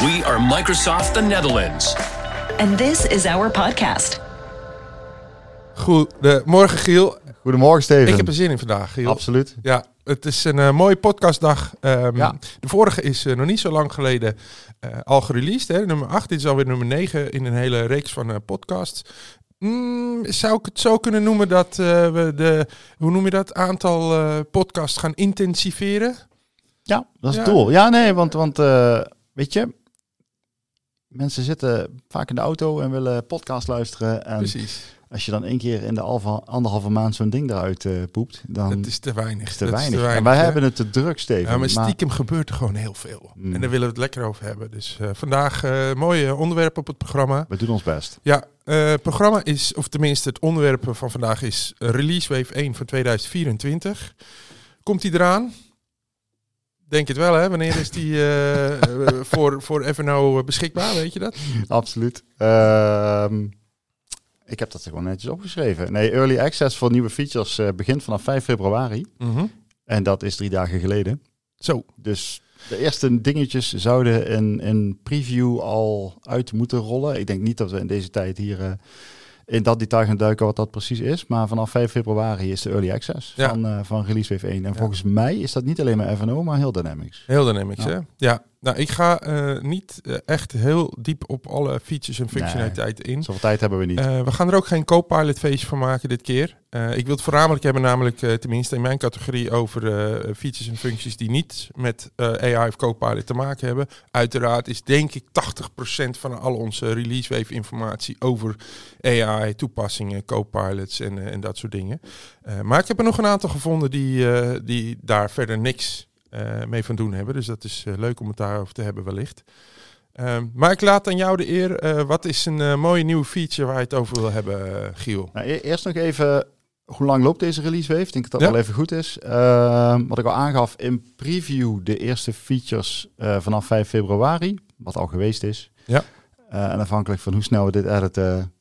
We are Microsoft the Netherlands. And this is our podcast. Goedemorgen Giel. Goedemorgen Steven. Ik heb er zin in vandaag Giel. Absoluut. Ja, het is een eh, mooie podcastdag. Ehm, Ja. De vorige is eh, nog niet zo lang geleden eh, al gereleased. Hè? Nummer 8, dit is alweer nummer 9 in een hele reeks van eh, podcasts. Mm, zou ik het zo kunnen noemen dat eh, we de, hoe noem je dat, aantal eh, podcasts gaan intensiveren? Ja, dat is Ja. het doel. Ja, nee, want, want eh, weet je, mensen zitten vaak in de auto en willen podcast luisteren. En Precies. als je dan één keer in de alva, anderhalve maand zo'n ding eruit eh, poept, dan Het is te weinig. is te Dat weinig. En wij hè? hebben het te druk, Steven. Ja, maar stiekem gebeurt er gewoon heel veel. Mm. En daar willen we het lekker over hebben. Dus eh, vandaag eh mooie onderwerp op het programma. we doen ons best. Ja, het programma is, of tenminste het onderwerp van vandaag is Release Wave 1 van 2024. Komt die eraan? Denk het wel, hè? Wanneer is die eh, voor, voor FNO beschikbaar, weet je dat? Absoluut. Ehm, ik heb dat er gewoon netjes opgeschreven. Nee, Early Access voor nieuwe features eh, begint vanaf 5 februari. En dat is drie dagen geleden. Zo, Dus de eerste dingetjes zouden in, in preview al uit moeten rollen. Ik denk niet dat we in deze tijd hier in dat detail gaan duiken wat dat precies is. Maar vanaf 5 februari is de early access Ja. van, eh, van Release Wave 1. En Ja. volgens mij is dat niet alleen maar FNO, maar heel Dynamics. heel dynamics, Ja. hè? Ja, nou, ik ga eh, niet eh, echt heel diep op alle features en functionaliteiten in. Zoveel tijd hebben we niet. Eh, we gaan er ook geen co-pilot feestje van maken dit keer. Ik wil het voornamelijk hebben, namelijk tenminste in mijn categorie, over features en functies die niet met AI of co-pilot te maken hebben. Uiteraard is denk ik 80% van al onze release wave informatie over AI, toepassingen, co-pilots en, en dat soort dingen. Maar ik heb er nog een aantal gevonden die, die daar verder niks mee van doen hebben. Dus dat is eh, leuk om het daarover te hebben wellicht. Ehm, maar ik laat aan jou de eer. Eh, wat is een eh, mooie nieuwe feature waar je het over wil hebben, eh, Giel? Nou, e- eerst nog even, hoe lang loopt deze release wave? Ik denk dat dat Ja. wel even goed is. Ehm, wat ik al aangaf, in preview de eerste features eh, vanaf 5 februari, wat al geweest is. Ja. Eh, en afhankelijk van hoe snel we dit editen,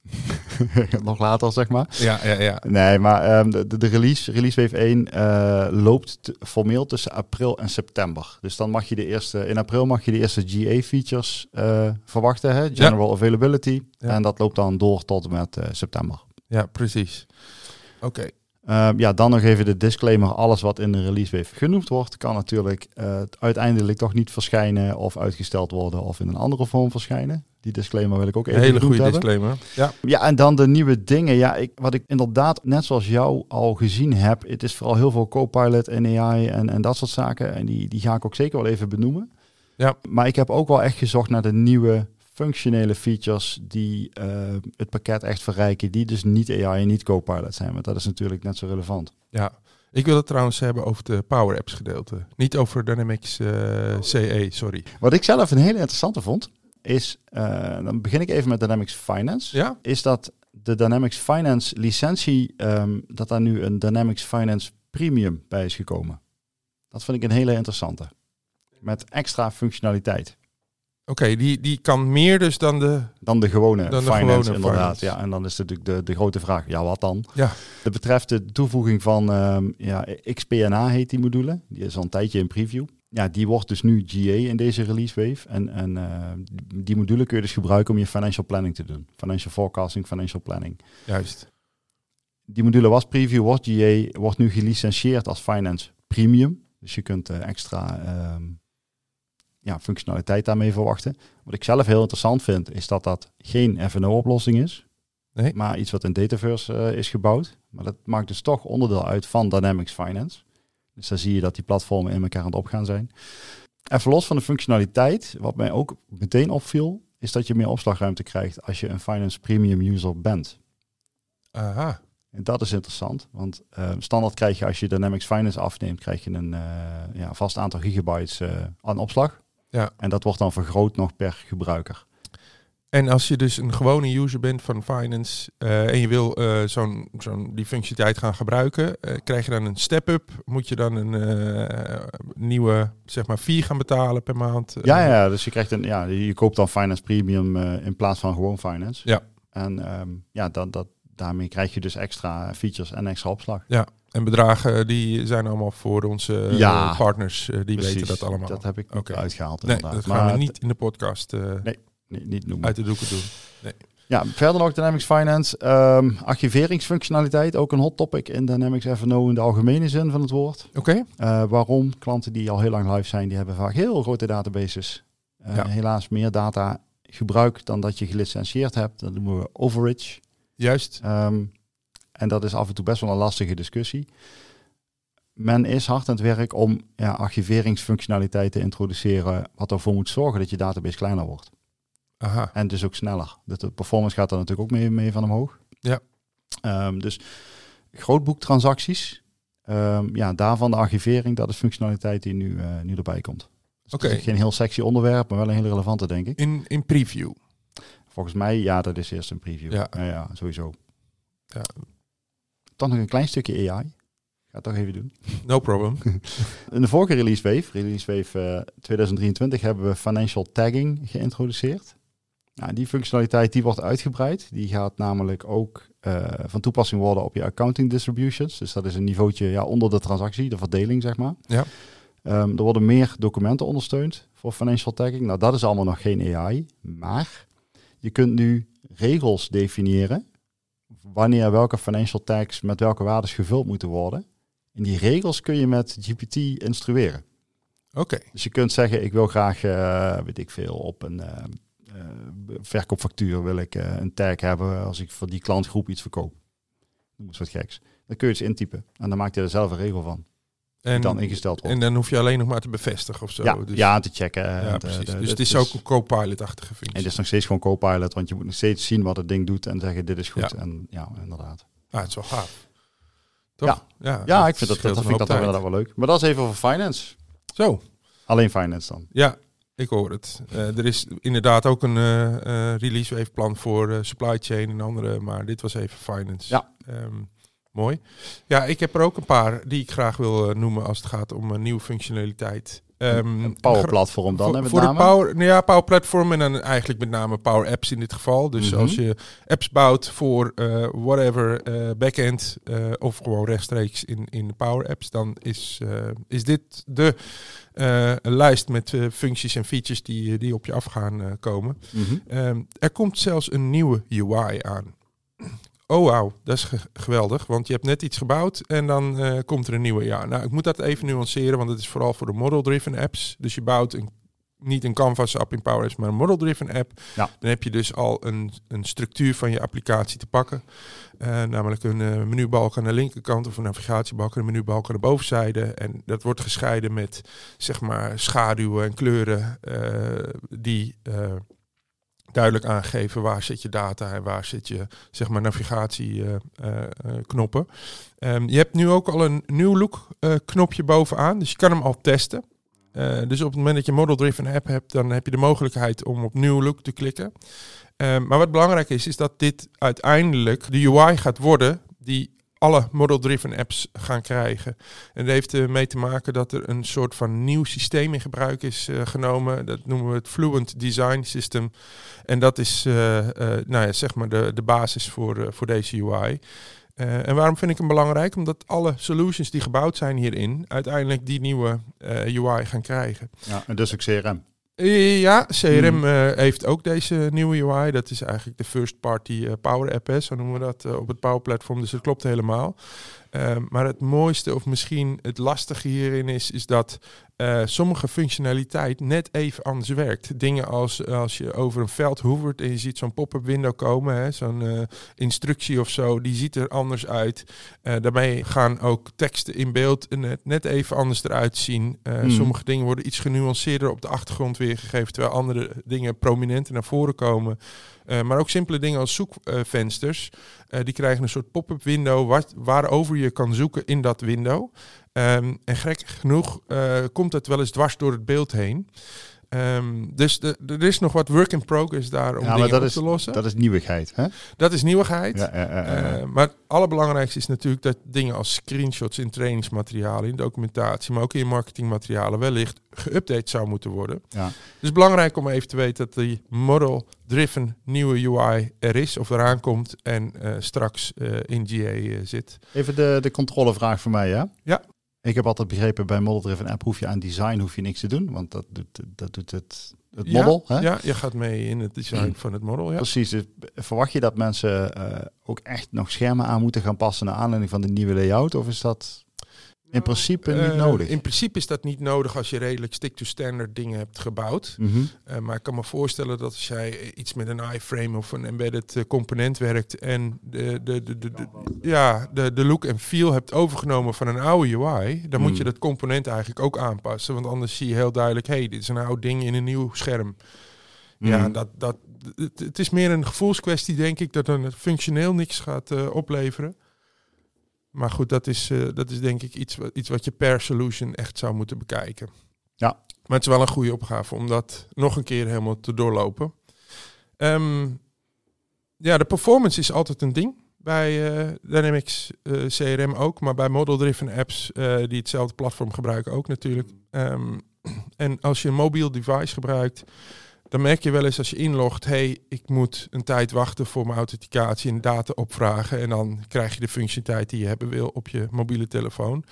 nog later zeg maar. Ja, ja, ja. Nee, maar ehm, de, de, release, release wave 1 eh, loopt formeel tussen april en september. Dus dan mag je de eerste, in april mag je de eerste GA-features verwachten, hè? General Availability. Ja. En dat loopt dan door tot en met eh, september. Ja, precies. Oké. Ehm, ja, dan nog even de disclaimer. Alles wat in de release wave genoemd wordt, kan natuurlijk eh, uiteindelijk toch niet verschijnen of uitgesteld worden of in een andere vorm verschijnen. Die disclaimer wil ik ook Een even hele genoemd goede hebben. disclaimer. Ja. Ja, en dan de nieuwe dingen. Ja, ik, wat ik inderdaad, net zoals jou al gezien heb, het is vooral heel veel Copilot en AI en, en dat soort zaken. En die, die ga ik ook zeker wel even benoemen. Ja. Maar ik heb ook wel echt gezocht naar de nieuwe functionele features die eh, het pakket echt verrijken, die dus niet AI en niet Copilot zijn. Want dat is natuurlijk net zo relevant. ja. Ik wil het trouwens hebben over de Power Apps gedeelte. Niet over Dynamics eh, CE, sorry. Wat ik zelf een hele interessante vond, is, eh, dan begin ik even met Dynamics Finance. Ja? is dat de Dynamics Finance licentie, ehm, dat daar nu een Dynamics Finance Premium bij is gekomen. Dat vind ik een hele interessante. Met extra functionaliteit. Oké, die, die kan meer dus dan de... Dan de gewone Dan de finance, gewone inderdaad. finance. Ja, en dan is natuurlijk de, de grote vraag, ja, wat dan? Ja. Dat betreft de toevoeging van ehm, ja, XPNA heet die module. Die is al een tijdje in preview. Ja, die wordt dus nu GA in deze release wave. En, en eh, die module kun je dus gebruiken om je financial planning te doen. Financial forecasting, financial planning. Juist. Die module was preview, wordt GA, wordt nu gelicentieerd als Finance Premium. Dus je kunt eh, extra ehm, ja, functionaliteit daarmee verwachten. Wat ik zelf heel interessant vind, is dat dat geen FNO-oplossing is. Nee. Maar iets wat in Dataverse eh, is gebouwd. Maar dat maakt dus toch onderdeel uit van Dynamics Finance. Dus daar zie je dat die platformen in elkaar aan het opgaan zijn. Even los van de functionaliteit, wat mij ook meteen opviel, is dat je meer opslagruimte krijgt als je een Finance Premium user bent. Aha. En dat is interessant, want eh, standaard krijg je als je Dynamics Finance afneemt, krijg je een eh, ja, vast aantal gigabytes eh, aan opslag. Ja. En dat wordt dan vergroot nog per gebruiker. En als je dus een gewone user bent van Finance eh, en je wil eh, zo'n, zo'n die functionaliteit gaan gebruiken, eh, krijg je dan een step-up? Moet je dan een nieuwe, zeg maar, fee gaan betalen per maand? Ja, ja, dus je krijgt een, ja, je koopt dan Finance Premium in plaats van gewoon Finance. Ja. En ehm, ja, dat, dat, daarmee krijg je dus extra features en extra opslag. Ja. En bedragen die zijn allemaal voor onze Ja, partners. die Precies. weten dat allemaal. Dat heb ik Oké. uitgehaald nee, dat gaan Maar we niet in de podcast eh, Nee. Niet, niet noemen. uit de doeken doen. Ja, verder nog Dynamics Finance. Ehm, archiveringsfunctionaliteit, ook een hot topic in Dynamics F&O in de algemene zin van het woord. Oké, Eh, waarom? Klanten die al heel lang live zijn, die hebben vaak heel grote databases. Eh, Ja. Helaas meer data gebruik dan dat je gelicentieerd hebt. Dat noemen we overage. juist. Ehm, en dat is af en toe best wel een lastige discussie. Men is hard aan het werk om ja, archiveringsfunctionaliteit te introduceren, wat ervoor moet zorgen dat je database kleiner wordt. Aha, En dus ook sneller. De performance gaat daar natuurlijk ook mee, mee van omhoog. Ja. Ehm, dus grootboektransacties, ehm, ja, daarvan de archivering, dat is functionaliteit die nu, eh, nu erbij komt. Dus Oké. geen heel sexy onderwerp, maar wel een hele relevante, denk ik. in, in preview. Volgens mij, ja, dat is eerst een preview. Ja. Ja, ja sowieso. Ja. Dan nog een klein stukje AI. Ga het toch even doen. No problem. In de vorige release wave, release wave eh, 2023, hebben we financial tagging geïntroduceerd. Nou, die functionaliteit die wordt uitgebreid. Die gaat namelijk ook eh, van toepassing worden op je accounting distributions. Dus dat is een niveautje ja, onder de transactie, de verdeling zeg maar. Ja. Ehm, er worden meer documenten ondersteund voor financial tagging. Nou, dat is allemaal nog geen AI. Maar je kunt nu regels definiëren wanneer welke financial tags met welke waardes gevuld moeten worden. En die regels kun je met GPT instrueren. Oké, Dus je kunt zeggen, ik wil graag, eh, weet ik veel, op een eh, eh, verkoopfactuur wil ik eh, een tag hebben als ik voor die klantgroep iets verkoop. Noem eens wat geks. Dan kun je iets intypen en dan maakt hij er zelf een regel van. En, dan ingesteld wordt. en dan hoef je alleen nog maar te bevestigen of zo. ja, dus, ja, te checken. ja, en precies. de- dus het het is ook een co-pilot-achtige En functie. het is nog steeds gewoon Copilot, want je moet nog steeds zien wat het ding doet en zeggen dit is goed. Ja. En ja, inderdaad. Ah, het is wel gaaf. Toch? Ja, Ja, ik vind dat, dat, vind ik dat wel, wel leuk. Maar dat is even voor finance. Zo, Alleen finance dan. ja, ik hoor het. Eh, er is inderdaad ook een eh, release wave plan voor supply chain en andere, maar dit was even finance. Ja. Ehm, mooi. Ja, ik heb er ook een paar die ik graag wil noemen als het gaat om een nieuwe functionaliteit. Ehm, een Power Platform dan, voor, met voor name. de Power, nou ja, Power Platform en dan eigenlijk met name Power Apps in dit geval. Dus Mhm. als je apps bouwt voor eh, whatever eh, backend eh, of gewoon rechtstreeks in, in de Power Apps, dan is, is dit de lijst met functies en features die, die op je af gaan komen. Mhm. Ehm, er komt zelfs een nieuwe UI aan. Oh wauw, dat is ge- geweldig, want je hebt net iets gebouwd en dan eh, komt er een nieuwe. Ja, nou, ik moet dat even nuanceren, want het is vooral voor de model-driven apps. Dus je bouwt een, niet een Canvas-app in Power Apps, maar een model-driven app. Ja. Dan heb je dus al een, een structuur van je applicatie te pakken. Eh, namelijk een eh, menubalk aan de linkerkant of een navigatiebalk en een menubalk aan de bovenzijde. En dat wordt gescheiden met zeg maar schaduwen en kleuren die duidelijk aangeven waar zit je data en waar zit je zeg maar navigatieknoppen. Ehm, je hebt nu ook al een new look eh, knopje bovenaan, dus je kan hem al testen. Eh, dus op het moment dat je een model-driven app hebt, dan heb je de mogelijkheid om op New Look te klikken. Ehm, maar wat belangrijk is, is dat dit uiteindelijk de UI gaat worden die alle model-driven apps gaan krijgen. En dat heeft ermee te maken dat er een soort van nieuw systeem in gebruik is eh, genomen. Dat noemen we het Fluent Design System. En dat is eh, eh, nou ja, zeg maar de, de basis voor, eh, voor deze UI. Eh, en waarom vind ik hem belangrijk? Omdat alle solutions die gebouwd zijn hierin uiteindelijk die nieuwe eh, UI gaan krijgen. Ja, en dus ook CRM. Ja, CRM Hmm. eh, heeft ook deze nieuwe UI. Dat is eigenlijk de first party eh, Power App, hè, zo noemen we dat eh, op het Power Platform. Dus dat klopt helemaal. Eh, maar het mooiste of misschien het lastige hierin is, is dat eh, sommige functionaliteit net even anders werkt. Dingen als als je over een veld hoevert en je ziet zo'n pop-up window komen, zo'n eh, instructie of zo, die ziet er anders uit. Eh, daarmee gaan ook teksten in beeld net, net even anders eruit zien. Hmm. Sommige dingen worden iets genuanceerder op de achtergrond weergegeven, terwijl andere dingen prominenter naar voren komen. Maar ook simpele dingen als zoekvensters. die krijgen een soort pop-up window wat, waarover je kan zoeken in dat window. Ehm, en gek genoeg eh, komt het wel eens dwars door het beeld heen. Ehm, dus de- er is nog wat work in progress daar om Ja, dingen dat op is, te lossen. dat is nieuwigheid. Hè? dat is nieuwigheid. Ja, ja. Eh, maar het allerbelangrijkste is natuurlijk dat dingen als screenshots in trainingsmaterialen, in documentatie, maar ook in marketingmaterialen wellicht geüpdate zou moeten worden. Ja. Dus belangrijk om even te weten dat die model-driven nieuwe UI er is of eraan komt en eh, straks eh, in GA zit. Even de, de controlevraag voor mij, ja? Ja. Ik heb altijd begrepen, bij Model Driven App hoef je aan design hoef je niks te doen, want dat doet, dat doet het, het Ja, model. hè? Ja, je gaat mee in het design van het model. Ja. Precies. Dus verwacht je dat mensen eh, ook echt nog schermen aan moeten gaan passen naar aanleiding van de nieuwe layout? Of is dat in principe niet Eh, nodig? In principe is dat niet nodig als je redelijk stick-to-standard dingen hebt gebouwd. Mhm. Eh, maar ik kan me voorstellen dat als jij iets met een iframe of een embedded eh, component werkt en de, de, de, de, de- ja, de, de look en feel hebt overgenomen van een oude UI, dan moet je Hmm. dat component eigenlijk ook aanpassen. Want anders zie je heel duidelijk, hey, dit is een oud ding in een nieuw scherm. Ja, Mhm. dat, dat, het, het is meer een gevoelskwestie, denk ik, dat een functioneel niks gaat opleveren. Maar goed, dat is, eh, dat is denk ik iets, wat- iets wat je per solution echt zou moeten bekijken. Ja. Maar het is wel een goede opgave om dat nog een keer helemaal te doorlopen. Ehm, ja, de performance is altijd een ding. Bij eh, Dynamics eh, CRM ook, maar bij model-driven apps die hetzelfde platform gebruiken ook natuurlijk. Ehm, en als je een mobiel device gebruikt, dan merk je wel eens als je inlogt, hey, ik moet een tijd wachten voor mijn authenticatie en data opvragen. En dan krijg je de functionaliteit die je hebben wil op je mobiele telefoon.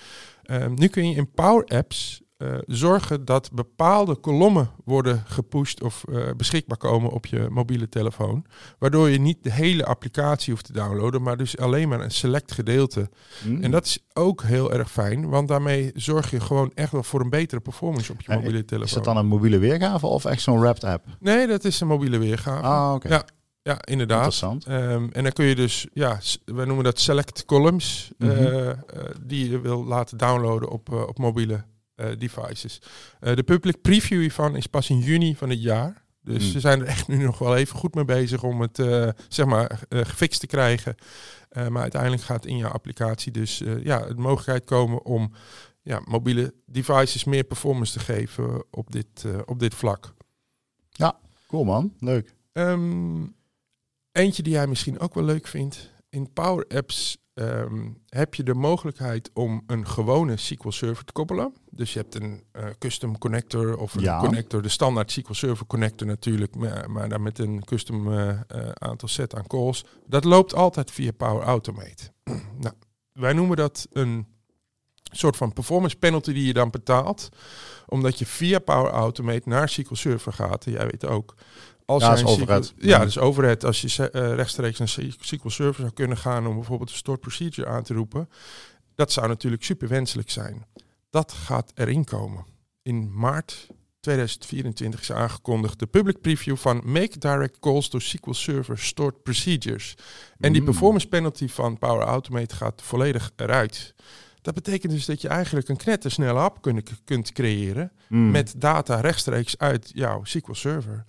Ehm, nu kun je in Power Apps eh, zorgen dat bepaalde kolommen worden gepusht of eh, beschikbaar komen op je mobiele telefoon. Waardoor je niet de hele applicatie hoeft te downloaden, maar dus alleen maar een select gedeelte. Mhm. En dat is ook heel erg fijn, want daarmee zorg je gewoon echt wel voor een betere performance op je En mobiele telefoon. Is dat dan een mobiele weergave of echt zo'n wrapped app? Nee, dat is een mobiele weergave. Ah, oké. Ja, Ja, inderdaad. Interessant. Ehm, en dan kun je dus, ja, wij noemen dat select columns, Mhm. eh, die je wil laten downloaden op, op mobiele devices. Eh, de public preview hiervan is pas in juni van het jaar. Dus Hmm. ze zijn er echt nu nog wel even goed mee bezig om het eh, zeg maar eh, gefixt te krijgen. Eh, maar uiteindelijk gaat in jouw applicatie dus eh, ja, de mogelijkheid komen om ja, mobiele devices meer performance te geven op dit, eh, op dit vlak. Cool man, leuk. Ehm, eentje die jij misschien ook wel leuk vindt. In Power Apps ehm, heb je de mogelijkheid om een gewone SQL Server te koppelen. Dus je hebt een eh, custom connector of een Ja. connector, de standaard SQL Server connector natuurlijk, maar, maar dan met een custom eh, eh, aantal set aan calls. Dat loopt altijd via Power Automate. nou, wij noemen dat een soort van performance penalty die je dan betaalt, omdat je via Power Automate naar SQL Server gaat. En jij weet ook. Als Ja, overhead. SQL Ja, dus overhead. Als je eh, rechtstreeks een SQL Server zou kunnen gaan om bijvoorbeeld een stored procedure aan te roepen, dat zou natuurlijk super wenselijk zijn. Dat gaat erin komen. In maart 2024 is aangekondigd de public preview van Make Direct Calls to SQL Server Stored Procedures. En die Mm. performance penalty van Power Automate gaat volledig eruit. Dat betekent dus dat je eigenlijk een knettersnelle app kunt, kunt creëren Mm. met data rechtstreeks uit jouw SQL Server.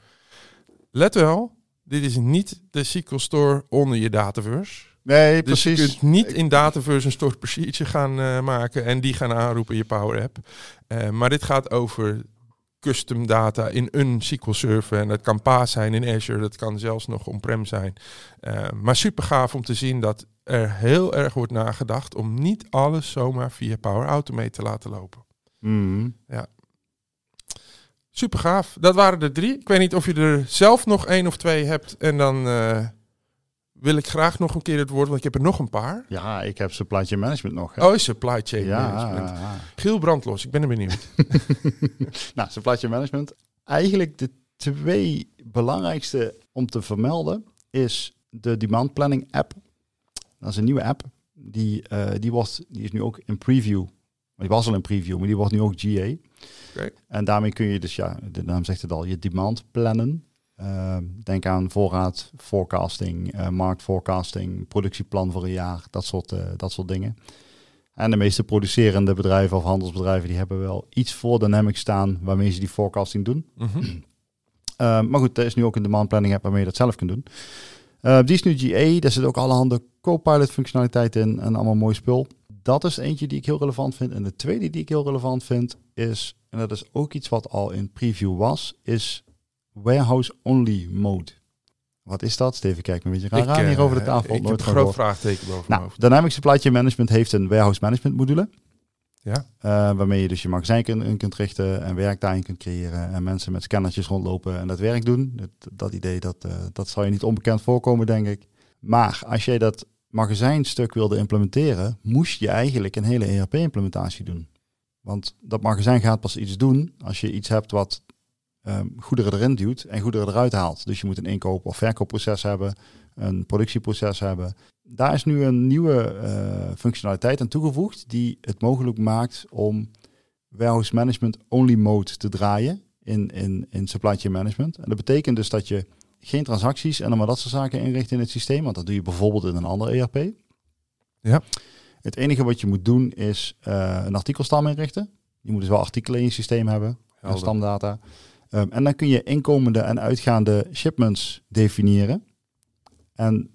Let wel, dit is niet de SQL Store onder je Dataverse. Nee, Dus precies. je kunt niet in Dataverse een stored procedure gaan eh, maken en die gaan aanroepen in je Power App. Eh, maar dit gaat over custom data in een SQL Server. En dat kan PaaS zijn in Azure, dat kan zelfs nog on-prem zijn. Eh, maar super gaaf om te zien dat er heel erg wordt nagedacht om niet alles zomaar via Power Automate te laten lopen. Mm. Super gaaf. Dat waren er drie. Ik weet niet of je er zelf nog één of twee hebt. En dan eh, wil ik graag nog een keer het woord, want ik heb er nog een paar. Ja, ik heb supply chain management nog. hè. Oh, supply chain ja. management. Giel Brandlos, ik ben er benieuwd. nou, supply chain management. Eigenlijk de twee belangrijkste om te vermelden is de demand planning app. Dat is een nieuwe app. Die, eh, die, wordt, die is nu ook in preview. Maar die was al in preview, maar die wordt nu ook GA. Oké. En daarmee kun je dus, ja, de naam zegt het al, je demand plannen. Ehm, denk aan voorraad, forecasting, marktforecasting, productieplan voor een jaar, dat soort, eh, dat soort dingen. En de meeste producerende bedrijven of handelsbedrijven die hebben wel iets voor Dynamics staan waarmee ze die forecasting doen. Mhm. Uh, maar goed, er is nu ook een demand planning app waarmee je dat zelf kunt doen. Uh, die is nu GA, daar zit ook allerhande Copilot functionaliteit in en allemaal mooi spul. Dat is eentje die ik heel relevant vind. En de tweede die ik heel relevant vind is, en dat is ook iets wat al in preview was, is warehouse only mode. Wat is dat? Steven, kijk me een beetje raar aan hier eh, over de tafel. Ik Nooit heb een groot vraagteken boven mijn Nou, hoofd. Dynamics Supply Chain Management heeft een warehouse management module. Ja. Eh, waarmee je dus je magazijn kun- in kunt richten en werk daarin kunt creëren. En mensen met scannertjes rondlopen en dat werk doen. Dat, dat idee, dat, eh, dat zal je niet onbekend voorkomen, denk ik. Maar als jij dat magazijnstuk wilde implementeren, moest je eigenlijk een hele ERP-implementatie doen. Want dat magazijn gaat pas iets doen als je iets hebt wat ehm, goederen erin duwt en goederen eruit haalt. Dus je moet een inkoop- of verkoopproces hebben, een productieproces hebben. Daar is nu een nieuwe eh, functionaliteit aan toegevoegd die het mogelijk maakt om warehouse management only mode te draaien in, in, in supply chain management. En dat betekent dus dat je geen transacties en allemaal dat soort zaken inricht in het systeem, want dat doe je bijvoorbeeld in een ander ERP. Ja. Het enige wat je moet doen is eh, een artikelstam inrichten. Je moet dus wel artikelen in je systeem hebben, en stamdata. Ehm, en dan kun je inkomende en uitgaande shipments definiëren. En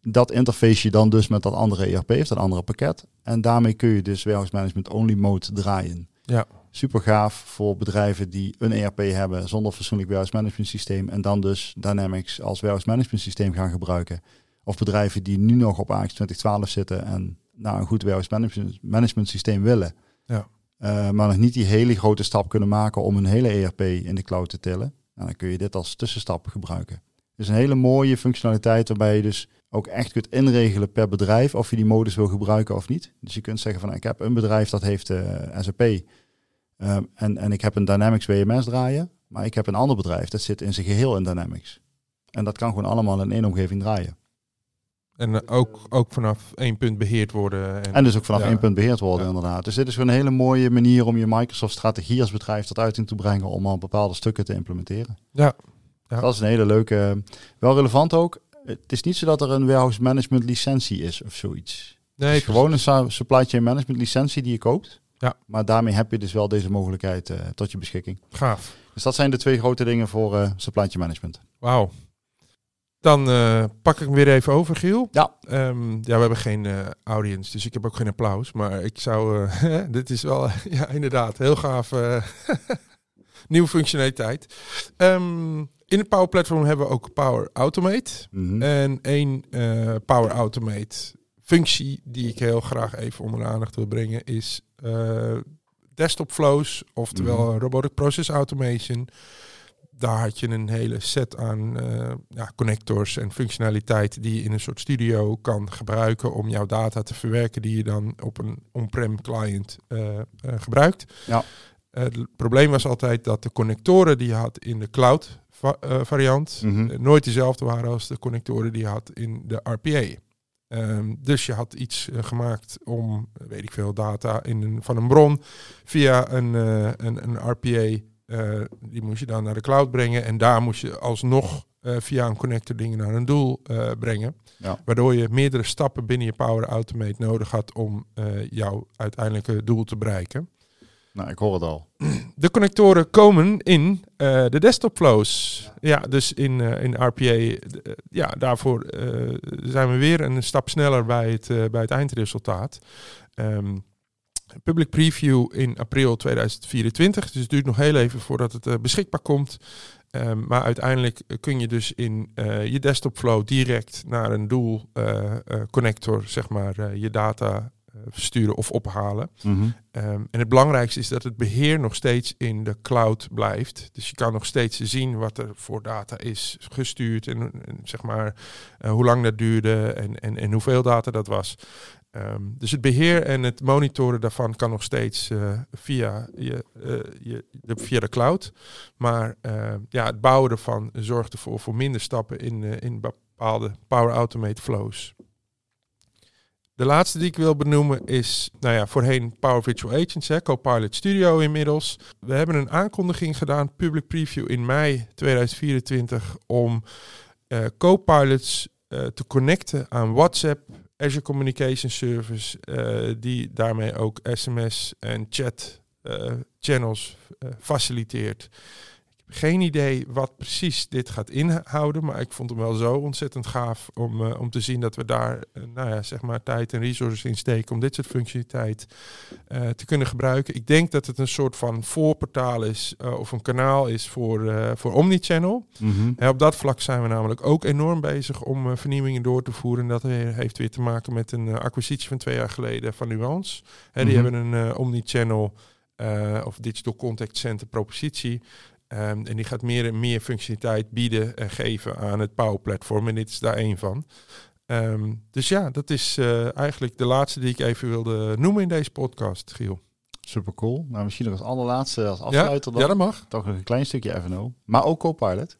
dat interface je dan dus met dat andere ERP of dat andere pakket. En daarmee kun je dus warehouse management only mode draaien. Ja. Super gaaf voor bedrijven die een ERP hebben zonder fatsoenlijk warehouse management systeem. En dan dus Dynamics als warehouse management systeem gaan gebruiken. Of bedrijven die nu nog op AX 2012 zitten en naar een goed warehouse management, systeem willen. Ja. Eh, maar nog niet die hele grote stap kunnen maken om een hele ERP in de cloud te tillen. Nou, dan kun je dit als tussenstap gebruiken. Dus een hele mooie functionaliteit waarbij je dus ook echt kunt inregelen per bedrijf of je die modus wil gebruiken of niet. Dus je kunt zeggen van ik heb een bedrijf dat heeft eh SAP ehm, en, en ik heb een Dynamics WMS draaien, maar ik heb een ander bedrijf dat zit in zijn geheel in Dynamics. En dat kan gewoon allemaal in één omgeving draaien. En eh, ook, ook vanaf één punt beheerd worden. En, En dus ook vanaf Ja. één punt beheerd worden Ja. inderdaad. Dus dit is gewoon een hele mooie manier om je Microsoft-strategie als bedrijf tot uiting te brengen om al bepaalde stukken te implementeren. Ja. Ja. Dat is een hele leuke, wel relevant ook. Het is niet zo dat er een warehouse management licentie is of zoiets. nee, het is gewoon een supply chain management licentie die je koopt. Ja. Maar daarmee heb je dus wel deze mogelijkheid eh, tot je beschikking. gaaf. Dus dat zijn de twee grote dingen voor eh, supply chain management. Wauw. Dan eh, pak ik hem weer even over, Giel. Ja. Ehm, ja, we hebben geen audience, dus ik heb ook geen applaus. Maar ik zou... dit is wel, ja, inderdaad, heel gaaf. nieuwe functionaliteit. Ehm, in het Power Platform hebben we ook Power Automate. Mhm. En één Power Automate functie die ik heel graag even onder de aandacht wil brengen is eh, desktop flows, oftewel Mhm. robotic process automation. Daar had je een hele set aan eh, ja, connectors en functionaliteit die je in een soort studio kan gebruiken om jouw data te verwerken die je dan op een on-prem client eh, gebruikt. Ja. Het probleem was altijd dat de connectoren die je had in de cloud va- variant Mhm. nooit dezelfde waren als de connectoren die je had in de RPA. Ehm, dus je had iets eh, gemaakt om, eh, weet ik veel, data in een, van een bron via een, eh, een, een RPA. die moest je dan naar de cloud brengen. En daar moest je alsnog via een connector dingen naar een doel brengen. Ja. Waardoor je meerdere stappen binnen je Power Automate nodig had om jouw uiteindelijke doel te bereiken. Nou, ik hoor het al. De connectoren komen in eh, de desktop flows. Ja, dus in, eh, in RPA. eh, ja, daarvoor zijn we weer een stap sneller bij het, bij het eindresultaat. Ehm, public preview in april 2024. Dus het duurt nog heel even voordat het beschikbaar komt. Ehm, maar uiteindelijk kun je dus in je desktop flow direct naar een doel connector, zeg maar, je data versturen of ophalen. Mhm. Ehm, en het belangrijkste is dat het beheer nog steeds in de cloud blijft. Dus je kan nog steeds zien wat er voor data is gestuurd en, en zeg maar eh, hoe lang dat duurde en, en, en hoeveel data dat was. Ehm, dus het beheer en het monitoren daarvan kan nog steeds eh, via, je, eh, je, de, via de cloud. Maar eh, ja, het bouwen ervan zorgt ervoor voor minder stappen in, eh, in bepaalde Power Automate flows. De laatste die ik wil benoemen is, nou ja, voorheen Power Virtual Agents, Copilot Studio inmiddels. We hebben een aankondiging gedaan, public preview in mei 2024, om eh, Copilots eh, te connecten aan WhatsApp, Azure Communication Service, eh, die daarmee ook SMS en chat channels faciliteert. Heb geen idee wat precies dit gaat inhouden, maar ik vond hem wel zo ontzettend gaaf om, uh, om te zien dat we daar uh, nou ja, zeg maar tijd en resources in steken om dit soort functionaliteit uh, te kunnen gebruiken. Ik denk dat het een soort van voorportaal is of een kanaal is voor, voor Omnichannel. Mhm. En op dat vlak zijn we namelijk ook enorm bezig om vernieuwingen door te voeren. En dat heeft weer te maken met een acquisitie van twee jaar geleden van Nuance. Hè, die Mhm. hebben een Omnichannel of Digital Contact Center propositie. Um, en die gaat meer en meer functionaliteit bieden en geven aan het Power Platform. En dit is daar één van. Um, dus ja, dat is uh, eigenlijk de laatste die ik even wilde noemen in deze podcast, Giel. Super cool. Nou, misschien nog als allerlaatste, als afsluiter ja, dan. Ja, dat mag. Toch nog een klein stukje FNO. Maar ook Copilot.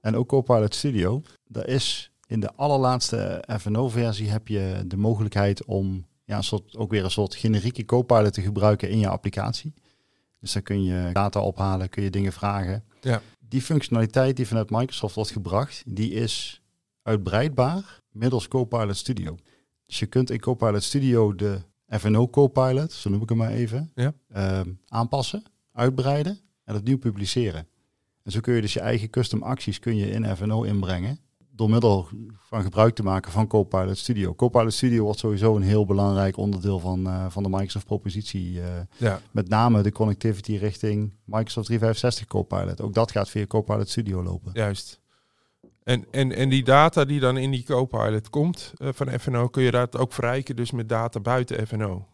En ook Copilot Studio. Daar is in de allerlaatste FNO-versie heb je de mogelijkheid om ja, een soort, ook weer een soort generieke Copilot te gebruiken in je applicatie. Dus dan kun je data ophalen, kun je dingen vragen. Ja. Die functionaliteit die vanuit Microsoft wordt gebracht, die is uitbreidbaar middels Copilot Studio. Dus je kunt in Copilot Studio de FNO Copilot, zo noem ik hem maar even, Ja. ehm, aanpassen, uitbreiden en opnieuw publiceren. En zo kun je dus je eigen custom acties kun je in FNO inbrengen door middel van gebruik te maken van Copilot Studio. Copilot Studio wordt sowieso een heel belangrijk onderdeel van, uh, van de Microsoft propositie. Uh, ja. Met name de connectivity richting Microsoft 365 Copilot. Ook dat gaat via Copilot Studio lopen. Juist. En, en, en die data die dan in die Copilot komt uh, van FNO, kun je dat ook verrijken dus met data buiten FNO?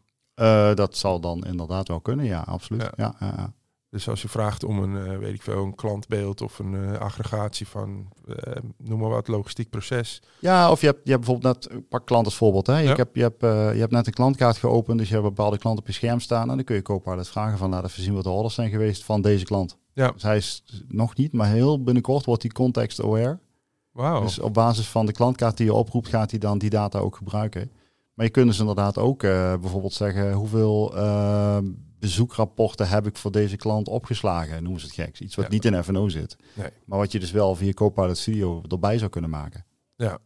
Dat zal dan inderdaad wel kunnen, ja, absoluut. Ja. Ja, ja, dus als je vraagt om een, uh, weet ik veel, een klantbeeld of een uh, aggregatie van, uh, noem maar wat, logistiek proces. Ja, of je hebt, je hebt bijvoorbeeld net, pak klant als voorbeeld. Hè. Je, Ja. hebt, je, hebt, uh, je hebt net een klantkaart geopend, dus je hebt bepaalde klant op je scherm staan. En dan kun je Copilot vragen van, laat even zien wat de orders zijn geweest van deze klant. Ja. Dus hij is nog niet, maar heel binnenkort wordt hij context aware. Wauw. Dus op basis van de klantkaart die je oproept, gaat hij dan die data ook gebruiken. Maar je kunt dus inderdaad ook bijvoorbeeld zeggen hoeveel bezoekrapporten heb ik voor deze klant opgeslagen, noemen ze het geks. Iets wat Ja. niet in FNO zit. Nee. Maar wat je dus wel via Copilot Studio erbij zou kunnen maken. Ja.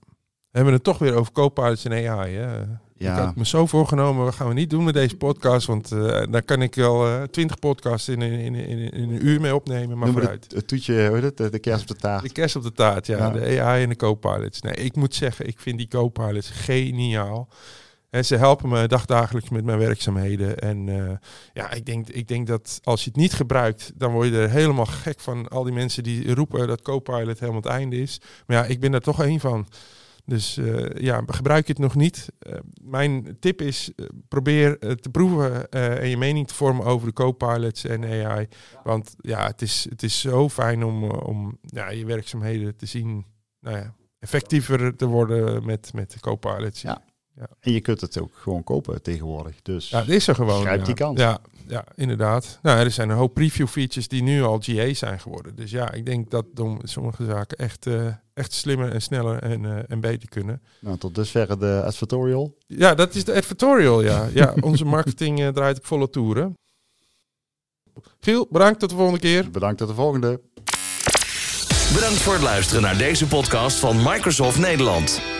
We hebben het toch weer over Copilots en AI. Hè? Ja. Ik had me zo voorgenomen, wat gaan we niet doen met deze podcast. Want uh, daar kan ik wel twintig podcasts in, in, in, in, een uur mee opnemen. Maar Noem vooruit. het, het toetje, hoe heet het, de, de kerst op de taart. De kerst op de taart, ja. Ja. De AI en de Copilots. Nee, ik moet zeggen, ik vind die Copilots geniaal. En ze helpen me dagdagelijks met mijn werkzaamheden. En uh, ja, ik denk, ik denk dat als je het niet gebruikt, dan word je er helemaal gek van. Al die mensen die roepen dat Copilot helemaal het einde is. Maar ja, ik ben er toch één van. Dus uh, ja, gebruik je het nog niet. Uh, mijn tip is, probeer te proeven en je mening te vormen over de co-pilots en AI. Want ja, het is, het is zo fijn om, om ja, je werkzaamheden te zien nou ja, effectiever te worden met, met de co-pilots. Ja. Ja. En je kunt het ook gewoon kopen tegenwoordig. Dus ja, het is er gewoon. Grijp ja. die kans. Ja, ja, inderdaad. Nou, er zijn een hoop preview features die nu al GA zijn geworden. Dus ja, ik denk dat om sommige zaken echt, uh, echt slimmer en sneller en, uh, en beter kunnen. Nou, tot dusver de advertorial. Ja, dat is de advertorial, ja. ja onze marketing uh, draait op volle toeren. Giel, bedankt tot de volgende keer. Bedankt tot de volgende. Bedankt voor het luisteren naar deze podcast van Microsoft Nederland.